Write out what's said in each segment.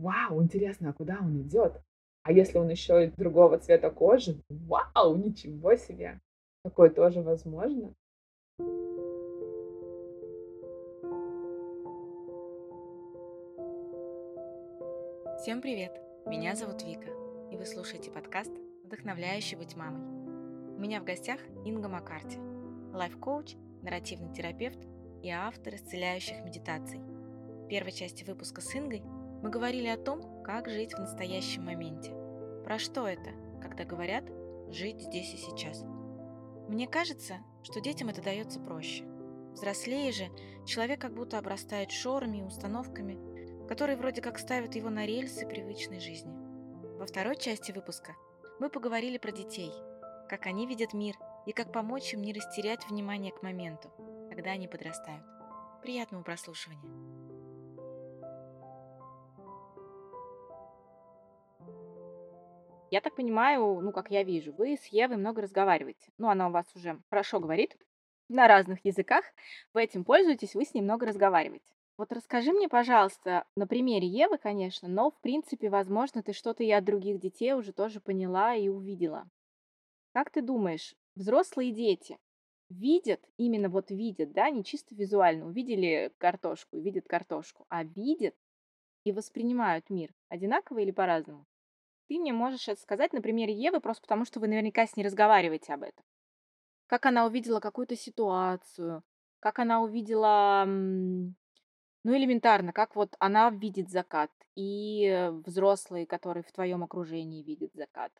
Вау, интересно, а куда он идет? А если он еще и другого цвета кожи? Вау, ничего себе! Такое тоже возможно. Всем привет! Меня зовут Вика, и вы слушаете подкаст «Вдохновляющий быть мамой». У меня в гостях Инга Маккарти, лайф-коуч, нарративный терапевт и автор исцеляющих медитаций. В первой части выпуска с Ингой мы говорили о том, как жить в настоящем моменте. Про что это, когда говорят «жить здесь и сейчас». Мне кажется, что детям это дается проще. Взрослее же, человек как будто обрастает шорами и установками, которые вроде как ставят его на рельсы привычной жизни. Во второй части выпуска мы поговорили про детей, как они видят мир и как помочь им не растерять внимание к моменту, когда они подрастают. Приятного прослушивания! Я так понимаю, ну, как я вижу, вы с Евой много разговариваете. Ну, она у вас уже хорошо говорит на разных языках. Вы этим пользуетесь, вы с ней много разговариваете. Вот расскажи мне, пожалуйста, на примере Евы, конечно, но, в принципе, возможно, ты что-то и от других детей уже тоже поняла и увидела. Как ты думаешь, взрослые дети видят, именно вот видят, да, не чисто визуально, увидели картошку видят картошку, а видят и воспринимают мир одинаково или по-разному? Ты мне можешь это сказать на примере Евы, просто потому что вы наверняка с ней разговариваете об этом. Как она увидела какую-то ситуацию, как она увидела, ну, элементарно, как вот она видит закат, и взрослые, которые в твоем окружении видят закат.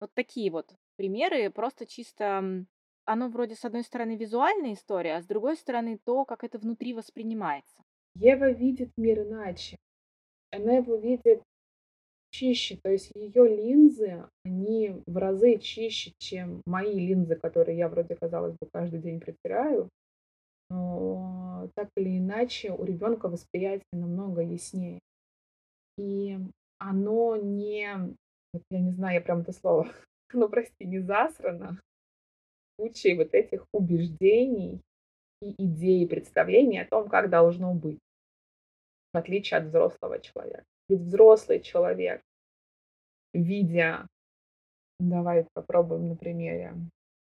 Вот такие вот примеры, просто чисто оно вроде с одной стороны визуальная история, а с другой стороны то, как это внутри воспринимается. Ева видит мир иначе. Она его видит чище, то есть ее линзы, они в разы чище, чем мои линзы, которые я вроде, казалось бы, каждый день протираю. Но так или иначе у ребенка восприятие намного яснее. И оно не, я не знаю, я прям это слово, ну прости, не засрано кучей вот этих убеждений и идей, представлений о том, как должно быть, в отличие от взрослого человека. Ведь взрослый человек, видя, давай попробуем на примере,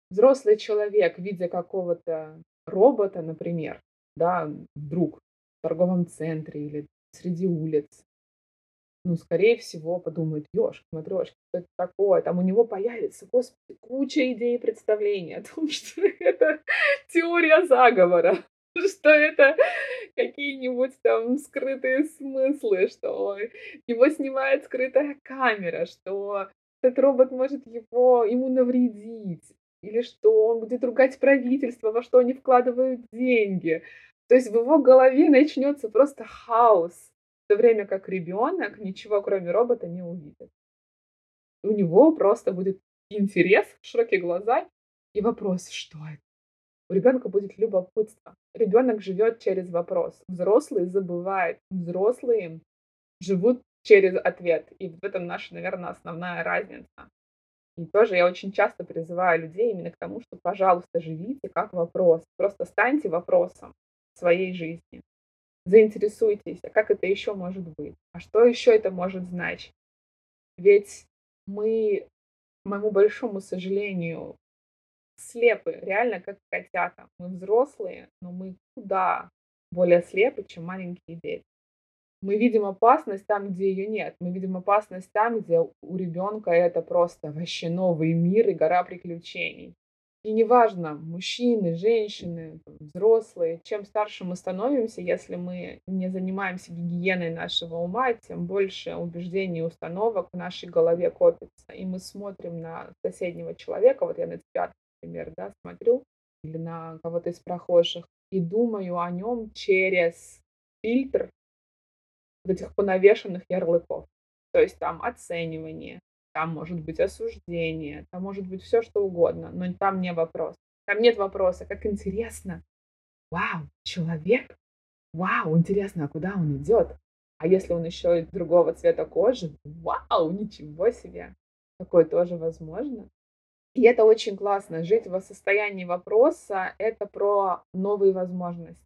взрослый человек, видя какого-то робота, например, да, вдруг в торговом центре или среди улиц, ну, скорее всего, подумает, ёшки, матрешки, что это такое? Там у него появится, господи, куча идей и представлений о том, что это теория заговора что это какие-нибудь там скрытые смыслы, что его снимает скрытая камера, что этот робот может его, ему навредить, или что он будет ругать правительство, во что они вкладывают деньги. То есть в его голове начнется просто хаос, в то время как ребенок ничего кроме робота не увидит. У него просто будет интерес, широкие глаза и вопрос, что это? У ребенка будет любопытство. Ребенок живет через вопрос. Взрослые забывают. Взрослые живут через ответ. И в этом наша, наверное, основная разница. И тоже я очень часто призываю людей именно к тому, что, пожалуйста, живите как вопрос. Просто станьте вопросом своей жизни. Заинтересуйтесь, а как это еще может быть? А что еще это может значить? Ведь мы, к моему большому сожалению, слепы, реально как котята. Мы взрослые, но мы куда более слепы, чем маленькие дети. Мы видим опасность там, где ее нет. Мы видим опасность там, где у ребенка это просто вообще новый мир и гора приключений. И неважно, мужчины, женщины, взрослые, чем старше мы становимся, если мы не занимаемся гигиеной нашего ума, тем больше убеждений и установок в нашей голове копится. И мы смотрим на соседнего человека, вот я на тебя например, да, смотрю или на кого-то из прохожих и думаю о нем через фильтр вот этих понавешенных ярлыков. То есть там оценивание, там может быть осуждение, там может быть все что угодно, но там не вопрос. Там нет вопроса, как интересно. Вау, человек? Вау, интересно, а куда он идет? А если он еще и другого цвета кожи? Вау, ничего себе! Такое тоже возможно. И это очень классно. Жить в состоянии вопроса– это про новые возможности.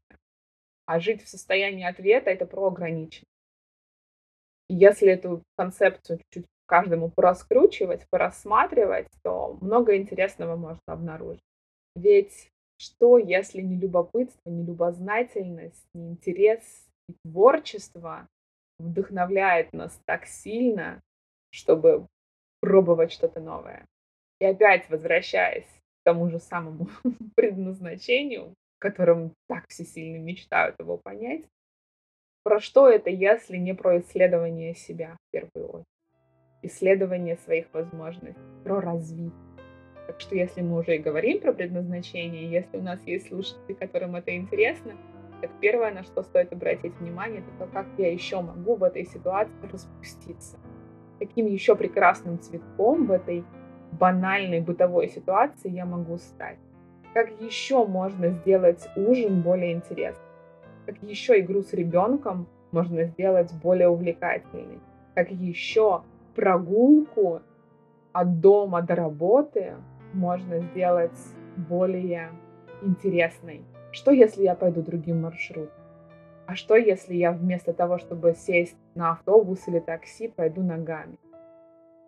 А жить в состоянии ответа– это про ограниченность. Если эту концепцию чуть-чуть каждому пораскручивать, порассматривать, то много интересного можно обнаружить. Ведь что, если не любопытство, не любознательность, не интерес и творчество вдохновляет нас так сильно, чтобы пробовать что-то новое? И опять возвращаясь к тому же самому предназначению, которым так все сильно мечтают его понять, про что это, если не про исследование себя в первую очередь? Исследование своих возможностей, про развитие. Так что если мы уже и говорим про предназначение, если у нас есть слушатели, которым это интересно, так первое, на что стоит обратить внимание, это то, как я еще могу в этой ситуации распуститься. Каким еще прекрасным цветком в этой банальной бытовой ситуации я могу стать. Как еще можно сделать ужин более интересным как еще игру с ребенком можно сделать более увлекательной, как еще прогулку от дома до работы можно сделать более интересной. Что если я пойду другим маршрутом? А что если я вместо того, чтобы сесть на автобус или такси, пойду ногами?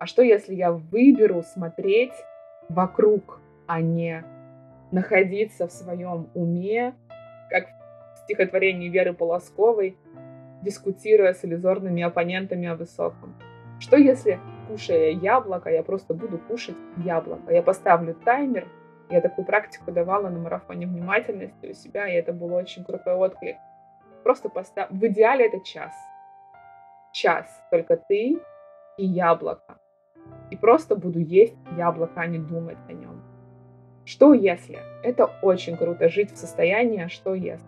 А что если я выберу смотреть вокруг, а не находиться в своем уме, как стихотворении Веры Полосковой, дискутируя с иллюзорными оппонентами о высоком. Что если, кушая яблоко, я просто буду кушать яблоко? Я поставлю таймер, я такую практику давала на марафоне внимательности у себя, и это был очень крутой отклик. Просто постав... В идеале это час. Час. Только ты и яблоко. Просто буду есть яблоко, а не думать о нем. Что если? Это очень круто жить в состоянии, а что если?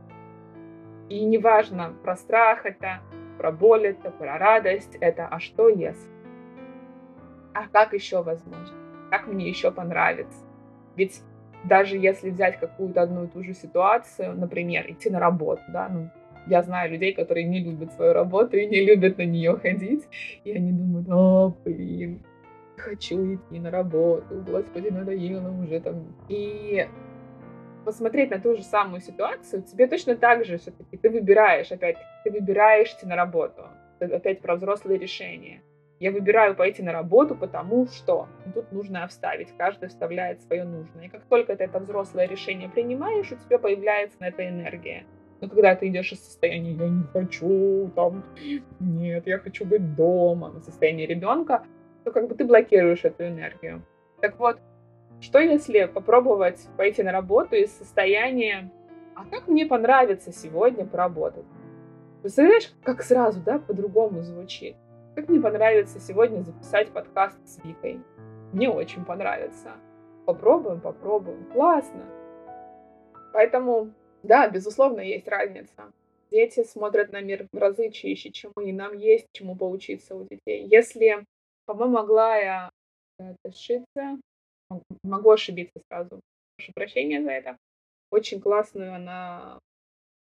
И неважно, про страх это, про боль это, про радость это, а что если? А как еще возможно? Как мне еще понравится? Ведь даже если взять какую-то одну и ту же ситуацию, например, идти на работу, да, ну, я знаю людей, которые не любят свою работу и не любят на нее ходить, и они думают, о, блин, хочу идти на работу, господи, надоело уже там. И посмотреть на ту же самую ситуацию, тебе точно так же все-таки ты выбираешь, опять ты выбираешь идти на работу. Это опять про взрослые решения. Я выбираю пойти на работу, потому что тут нужно вставить. Каждый вставляет свое нужное. И как только ты это взрослое решение принимаешь, у тебя появляется на это энергия. Но когда ты идешь из состояния «я не хочу», там «нет, я хочу быть дома», на состояние ребенка, то как бы ты блокируешь эту энергию. Так вот, что если попробовать пойти на работу из состояния «А как мне понравится сегодня поработать?» Представляешь, как сразу, да, по-другому звучит? Как мне понравится сегодня записать подкаст с Викой? Мне очень понравится. Попробуем, попробуем. Классно. Поэтому, да, безусловно, есть разница. Дети смотрят на мир в разы чище, чем мы, и нам есть чему поучиться у детей. Если, по-моему, Аглая Ташидзе могу ошибиться сразу. Прошу прощения за это. Очень классную она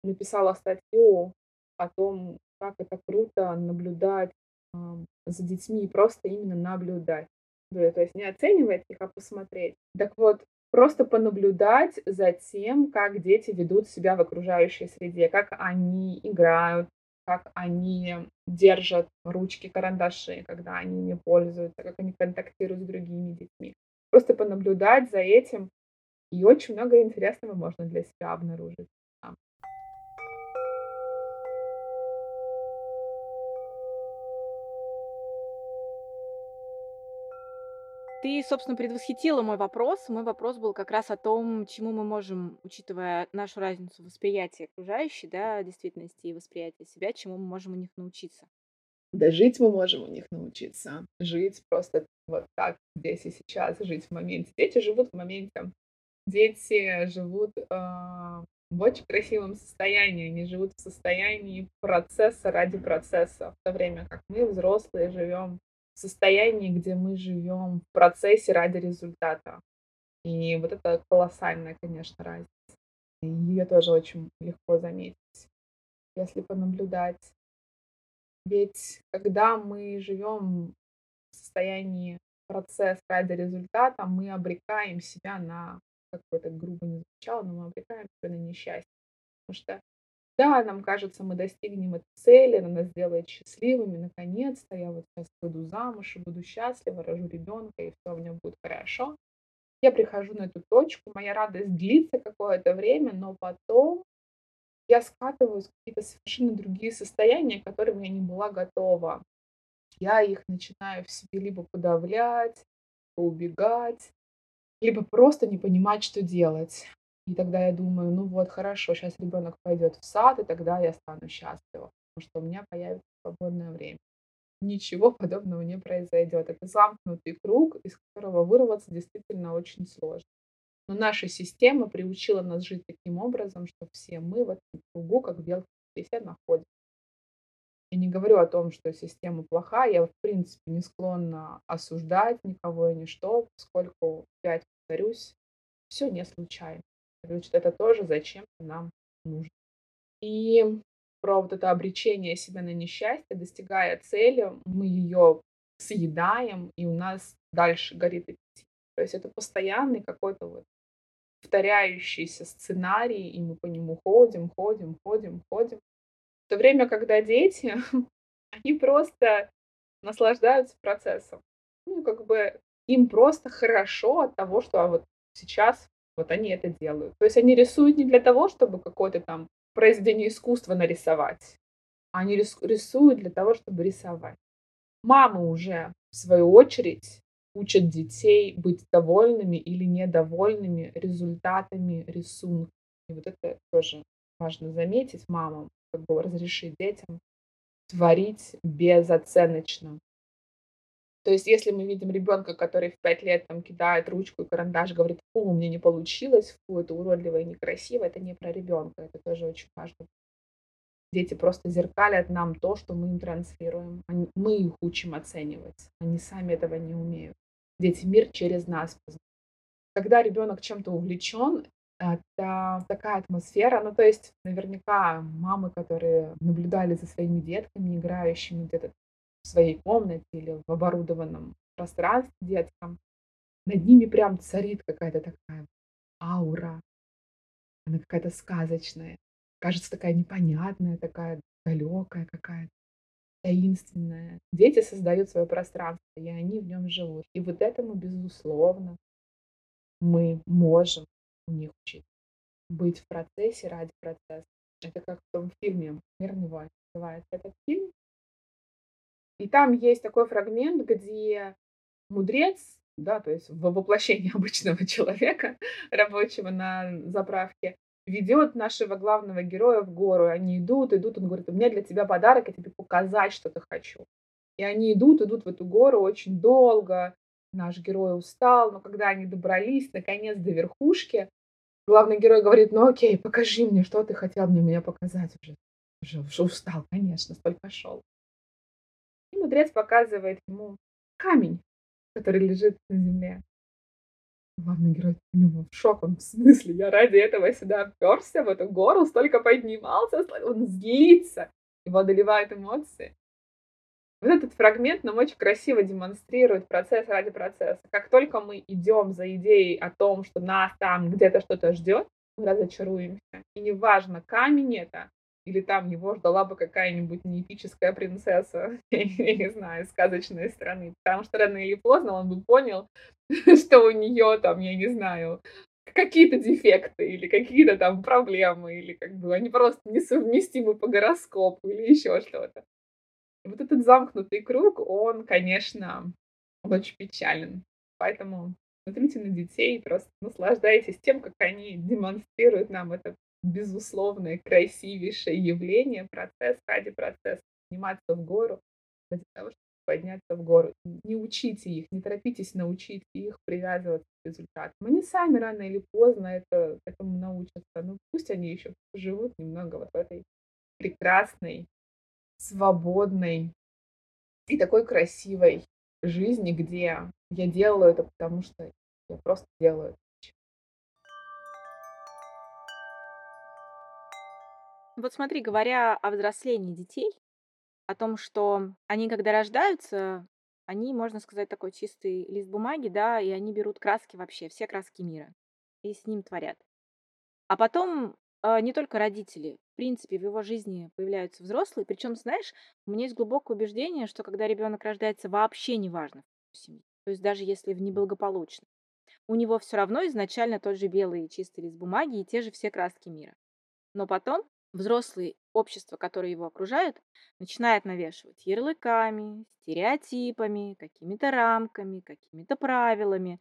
написала статью о том, как это круто наблюдать э, за детьми просто именно наблюдать. То есть не оценивать их, а посмотреть. Так вот, просто понаблюдать за тем, как дети ведут себя в окружающей среде, как они играют, как они держат ручки, карандаши, когда они ими пользуются, как они контактируют с другими детьми просто понаблюдать за этим. И очень много интересного можно для себя обнаружить. Ты, собственно, предвосхитила мой вопрос. Мой вопрос был как раз о том, чему мы можем, учитывая нашу разницу восприятия окружающей, да, действительности и восприятия себя, чему мы можем у них научиться. Да жить мы можем у них научиться. Жить просто вот так здесь и сейчас, жить в моменте. Дети живут в моменте. Дети живут э, в очень красивом состоянии. Они живут в состоянии процесса ради процесса. В то время как мы, взрослые, живем состоянии, где мы живем в процессе ради результата. И вот это колоссальная, конечно, разница. И ее тоже очень легко заметить, если понаблюдать ведь когда мы живем в состоянии процесс ради результата, мы обрекаем себя на, как бы это грубо не звучало, но мы обрекаем себя на несчастье. Потому что Да, нам кажется, мы достигнем этой цели, она нас сделает счастливыми, наконец-то я вот сейчас выйду замуж и буду счастлива, рожу ребенка, и все у меня будет хорошо. Я прихожу на эту точку, моя радость длится какое-то время, но потом я скатываюсь в какие-то совершенно другие состояния, к которым я не была готова. Я их начинаю в себе либо подавлять, убегать, либо просто не понимать, что делать. И тогда я думаю, ну вот, хорошо, сейчас ребенок пойдет в сад, и тогда я стану счастлива, потому что у меня появится свободное время. Ничего подобного не произойдет. Это замкнутый круг, из которого вырваться действительно очень сложно. Но наша система приучила нас жить таким образом, что все мы в этом кругу, как белки в колесе, находимся. Я не говорю о том, что система плохая, я в принципе не склонна осуждать никого и ничто, поскольку, опять повторюсь, все не случайно. Значит, это тоже зачем-то нам нужно. И про вот это обречение себя на несчастье, достигая цели, мы ее съедаем, и у нас дальше горит аппетит. То есть это постоянный какой-то вот повторяющийся сценарий, и мы по нему ходим, ходим, ходим, ходим. В то время, когда дети, они просто наслаждаются процессом. Ну, как бы им просто хорошо от того, что а вот сейчас вот они это делают. То есть они рисуют не для того, чтобы какое-то там произведение искусства нарисовать, а они рисуют для того, чтобы рисовать. Мамы уже, в свою очередь, учат детей быть довольными или недовольными результатами рисунка. И вот это тоже важно заметить мамам, как бы разрешить детям творить безоценочно. То есть, если мы видим ребенка, который в 5 лет там кидает ручку и карандаш, говорит, фу, у меня не получилось, фу, это уродливо и некрасиво, это не про ребенка, это тоже очень важно. Дети просто зеркалят нам то, что мы им транслируем. Они, мы их учим оценивать. Они сами этого не умеют. Дети мир через нас познают. Когда ребенок чем-то увлечен, это такая атмосфера. Ну, то есть, наверняка мамы, которые наблюдали за своими детками, играющими где-то в своей комнате или в оборудованном пространстве детском, над ними прям царит какая-то такая аура. Она какая-то сказочная. Кажется, такая непонятная, такая далекая какая-то, таинственная. Дети создают свое пространство, и они в нем живут. И вот этому, безусловно, мы можем у них учить. Быть в процессе ради процесса. Это как в том фильме «Мирный войн» называется этот фильм. И там есть такой фрагмент, где мудрец, да, то есть в воплощении обычного человека, рабочего на заправке, ведет нашего главного героя в гору. Они идут, идут, он говорит, у меня для тебя подарок, я тебе показать что-то хочу. И они идут, идут в эту гору очень долго. Наш герой устал, но когда они добрались, наконец, до верхушки, главный герой говорит, ну окей, покажи мне, что ты хотел мне меня показать уже. Уже, уже устал, конечно, столько шел мудрец показывает ему камень, который лежит на земле. Главный герой у него в шок, он в смысле, я ради этого сюда перся в эту гору, столько поднимался, он злится, его одолевают эмоции. Вот этот фрагмент нам очень красиво демонстрирует процесс ради процесса. Как только мы идем за идеей о том, что нас там где-то что-то ждет, мы разочаруемся. И неважно, камень это, или там его ждала бы какая-нибудь неэпическая принцесса, я не знаю, сказочной страны. Потому что рано или поздно он бы понял, что у нее там, я не знаю, какие-то дефекты или какие-то там проблемы, или как бы они просто несовместимы по гороскопу или еще что-то. Вот этот замкнутый круг, он, конечно, очень печален. Поэтому смотрите на детей, просто наслаждайтесь тем, как они демонстрируют нам это безусловное, красивейшее явление, процесс ради процесса, подниматься в гору ради того, чтобы подняться в гору. Не учите их, не торопитесь научить их привязываться к результатам. Они сами рано или поздно это, этому научатся. Ну, пусть они еще живут немного вот в этой прекрасной, свободной и такой красивой жизни, где я делаю это, потому что я просто делаю Вот смотри, говоря о взрослении детей, о том, что они, когда рождаются, они, можно сказать, такой чистый лист бумаги, да, и они берут краски вообще, все краски мира, и с ним творят. А потом а, не только родители. В принципе, в его жизни появляются взрослые. Причем, знаешь, у меня есть глубокое убеждение, что когда ребенок рождается, вообще неважно в семье. То есть даже если в неблагополучной, у него все равно изначально тот же белый чистый лист бумаги и те же все краски мира. Но потом взрослые общество, которое его окружает, начинает навешивать ярлыками, стереотипами, какими-то рамками, какими-то правилами.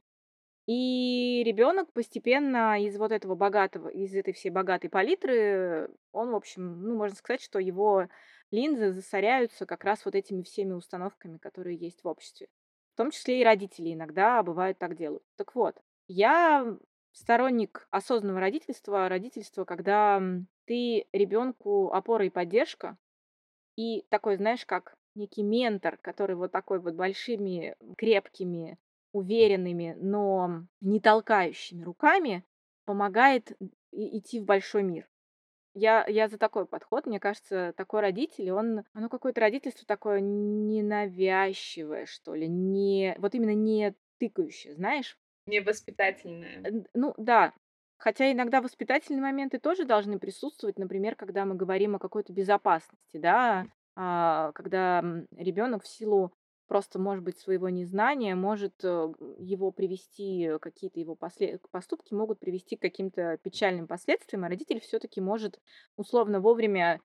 И ребенок постепенно из вот этого богатого, из этой всей богатой палитры, он, в общем, ну, можно сказать, что его линзы засоряются как раз вот этими всеми установками, которые есть в обществе. В том числе и родители иногда бывают так делают. Так вот, я сторонник осознанного родительства, родительства, когда ты ребенку опора и поддержка, и такой, знаешь, как некий ментор, который вот такой вот большими, крепкими уверенными, но не толкающими руками помогает идти в большой мир. Я, я за такой подход. Мне кажется, такой родитель, он, оно какое-то родительство такое ненавязчивое, что ли, не, вот именно не тыкающее, знаешь? Невоспитательное. Ну да, хотя иногда воспитательные моменты тоже должны присутствовать, например, когда мы говорим о какой-то безопасности, да, а, когда ребенок в силу просто, может быть, своего незнания может э, его привести, какие-то его послед... поступки могут привести к каким-то печальным последствиям, а родитель все-таки может условно вовремя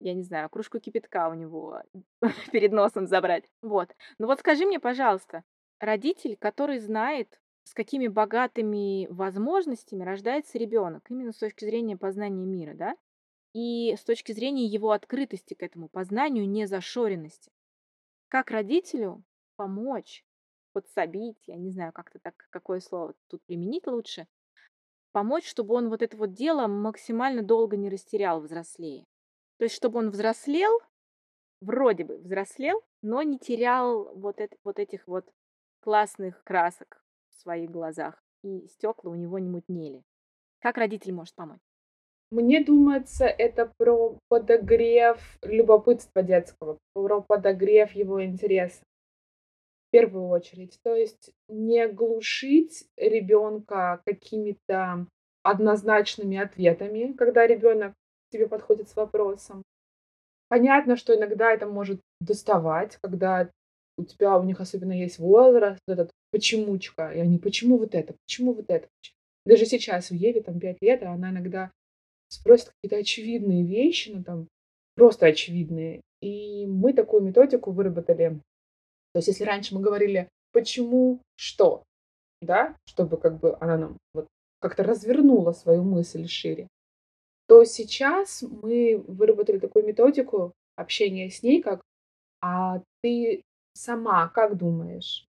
я не знаю, кружку кипятка у него перед носом забрать. Вот. Ну вот скажи мне, пожалуйста, родитель, который знает, с какими богатыми возможностями рождается ребенок, именно с точки зрения познания мира, да? И с точки зрения его открытости к этому познанию, незашоренности как родителю помочь, подсобить, я не знаю, как-то так, какое слово тут применить лучше, помочь, чтобы он вот это вот дело максимально долго не растерял взрослее. То есть, чтобы он взрослел, вроде бы взрослел, но не терял вот, это, вот этих вот классных красок своих глазах, и стекла у него не мутнели. Как родитель может помочь? Мне думается, это про подогрев любопытства детского, про подогрев его интереса в первую очередь. То есть не глушить ребенка какими-то однозначными ответами, когда ребенок к тебе подходит с вопросом. Понятно, что иногда это может доставать, когда у тебя, у них особенно есть возраст, этот почемучка, и они, почему вот это, почему вот это. Даже сейчас у Еве там 5 лет, а она иногда спросят какие-то очевидные вещи, ну там просто очевидные. И мы такую методику выработали. То есть если раньше мы говорили «почему что?», да, чтобы как бы она нам вот как-то развернула свою мысль шире, то сейчас мы выработали такую методику общения с ней, как «а ты сама как думаешь?»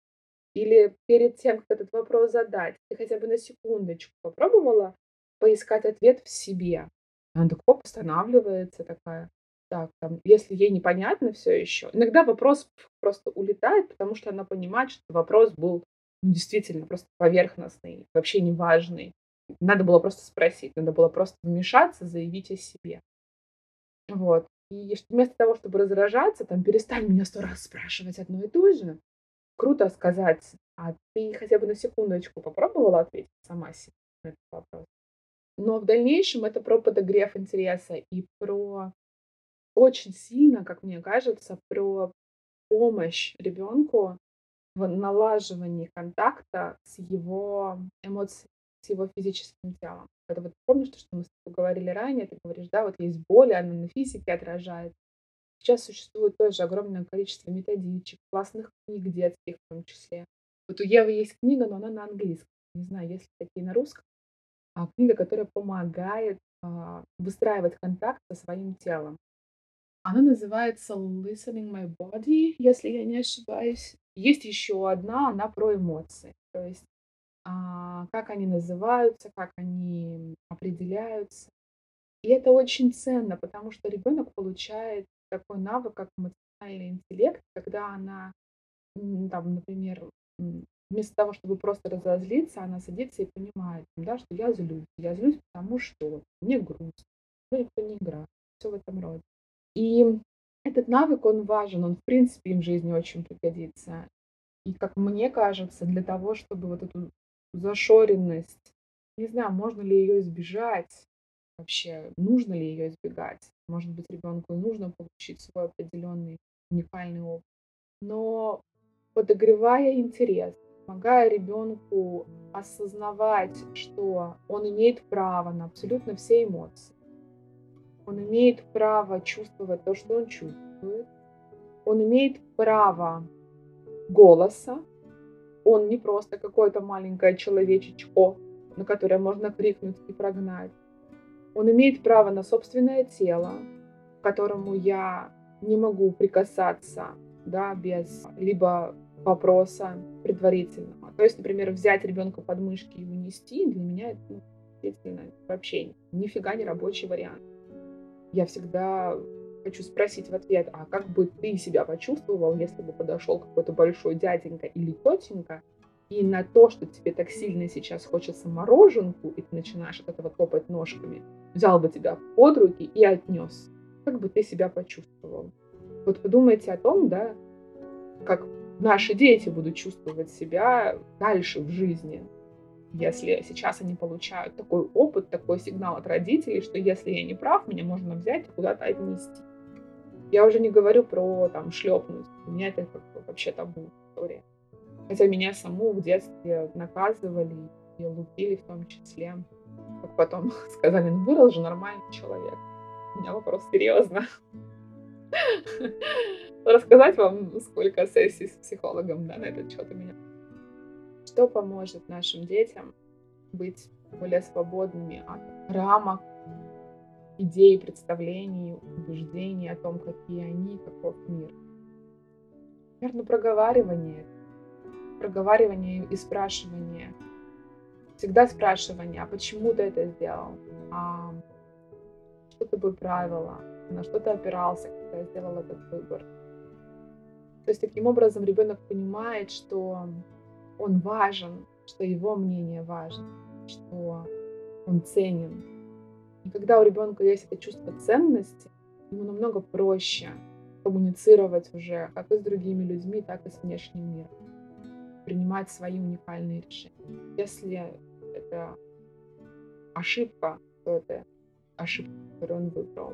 Или перед тем, как этот вопрос задать, ты хотя бы на секундочку попробовала поискать ответ в себе. Она так оп, такая. Так, там, если ей непонятно все еще, иногда вопрос просто улетает, потому что она понимает, что вопрос был ну, действительно просто поверхностный, вообще неважный. Надо было просто спросить, надо было просто вмешаться, заявить о себе. Вот. И вместо того, чтобы раздражаться, там, перестань меня сто раз спрашивать одно и то же, круто сказать, а ты хотя бы на секундочку попробовала ответить сама себе на этот вопрос? Но в дальнейшем это про подогрев интереса и про очень сильно, как мне кажется, про помощь ребенку в налаживании контакта с его эмоциями, с его физическим телом. Это вот помнишь, то, что мы с тобой говорили ранее, ты говоришь, да, вот есть боль, она на физике отражает. Сейчас существует тоже огромное количество методичек, классных книг детских в том числе. Вот у Евы есть книга, но она на английском. Не знаю, есть ли такие на русском. А, книга, которая помогает а, выстраивать контакт со своим телом. Она называется Listening My Body, если я не ошибаюсь. Есть еще одна, она про эмоции. То есть как они называются, как они определяются. И это очень ценно, потому что ребенок получает такой навык, как эмоциональный интеллект, когда она, там, например, вместо того, чтобы просто разозлиться, она садится и понимает, да, что я злюсь. Я злюсь, потому что мне грустно, ну, никто не играет, все в этом роде. И этот навык, он важен, он в принципе им в жизни очень пригодится. И как мне кажется, для того, чтобы вот эту зашоренность, не знаю, можно ли ее избежать, вообще нужно ли ее избегать. Может быть, ребенку нужно получить свой определенный уникальный опыт. Но подогревая интерес, помогая ребенку осознавать, что он имеет право на абсолютно все эмоции, он имеет право чувствовать то, что он чувствует, он имеет право голоса, он не просто какое-то маленькое человечечко, на которое можно крикнуть и прогнать. Он имеет право на собственное тело, к которому я не могу прикасаться, да, без либо вопроса предварительного. То есть, например, взять ребенка под мышки и унести, для меня это ну, действительно вообще нифига не рабочий вариант. Я всегда хочу спросить в ответ, а как бы ты себя почувствовал, если бы подошел какой-то большой дяденька или тетенька, и на то, что тебе так сильно сейчас хочется мороженку, и ты начинаешь от этого топать ножками, взял бы тебя под руки и отнес. Как бы ты себя почувствовал? Вот подумайте о том, да, как наши дети будут чувствовать себя дальше в жизни, если сейчас они получают такой опыт, такой сигнал от родителей, что если я не прав, меня можно взять и куда-то отнести. Я уже не говорю про там шлепнуть. У меня это как вообще табу история. Хотя меня саму в детстве наказывали и лупили в том числе. Как потом сказали, ну вырос же нормальный человек. У меня вопрос серьезно. Рассказать вам, сколько сессий с психологом да, на этот счет у меня. Что поможет нашим детям быть более свободными от рамок, идей, представлений, убеждений о том, какие они, каков мир. Наверное, проговаривание. Проговаривание и спрашивание. Всегда спрашивание, а почему ты это сделал? А что тобой правило? На что ты опирался, когда сделал этот выбор? То есть таким образом ребенок понимает, что он важен, что его мнение важно, что он ценен, и когда у ребенка есть это чувство ценности, ему намного проще коммуницировать уже как и с другими людьми, так и с внешним миром. Принимать свои уникальные решения. Если это ошибка, то это ошибка, которую он выбрал.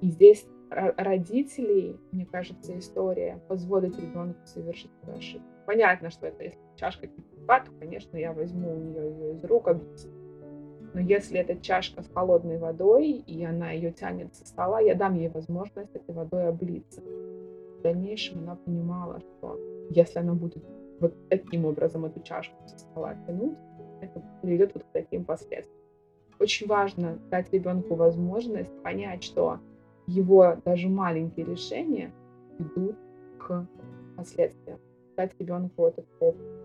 И здесь родителей, мне кажется, история позволить ребенку совершить эту ошибку. Понятно, что это если чашка кипятка, то, конечно, я возьму у нее ее из рук, объясню но если это чашка с холодной водой, и она ее тянет со стола, я дам ей возможность этой водой облиться. В дальнейшем она понимала, что если она будет вот таким образом эту чашку со стола тянуть, это приведет вот к таким последствиям. Очень важно дать ребенку возможность понять, что его даже маленькие решения ведут к последствиям. Дать ребенку этот опыт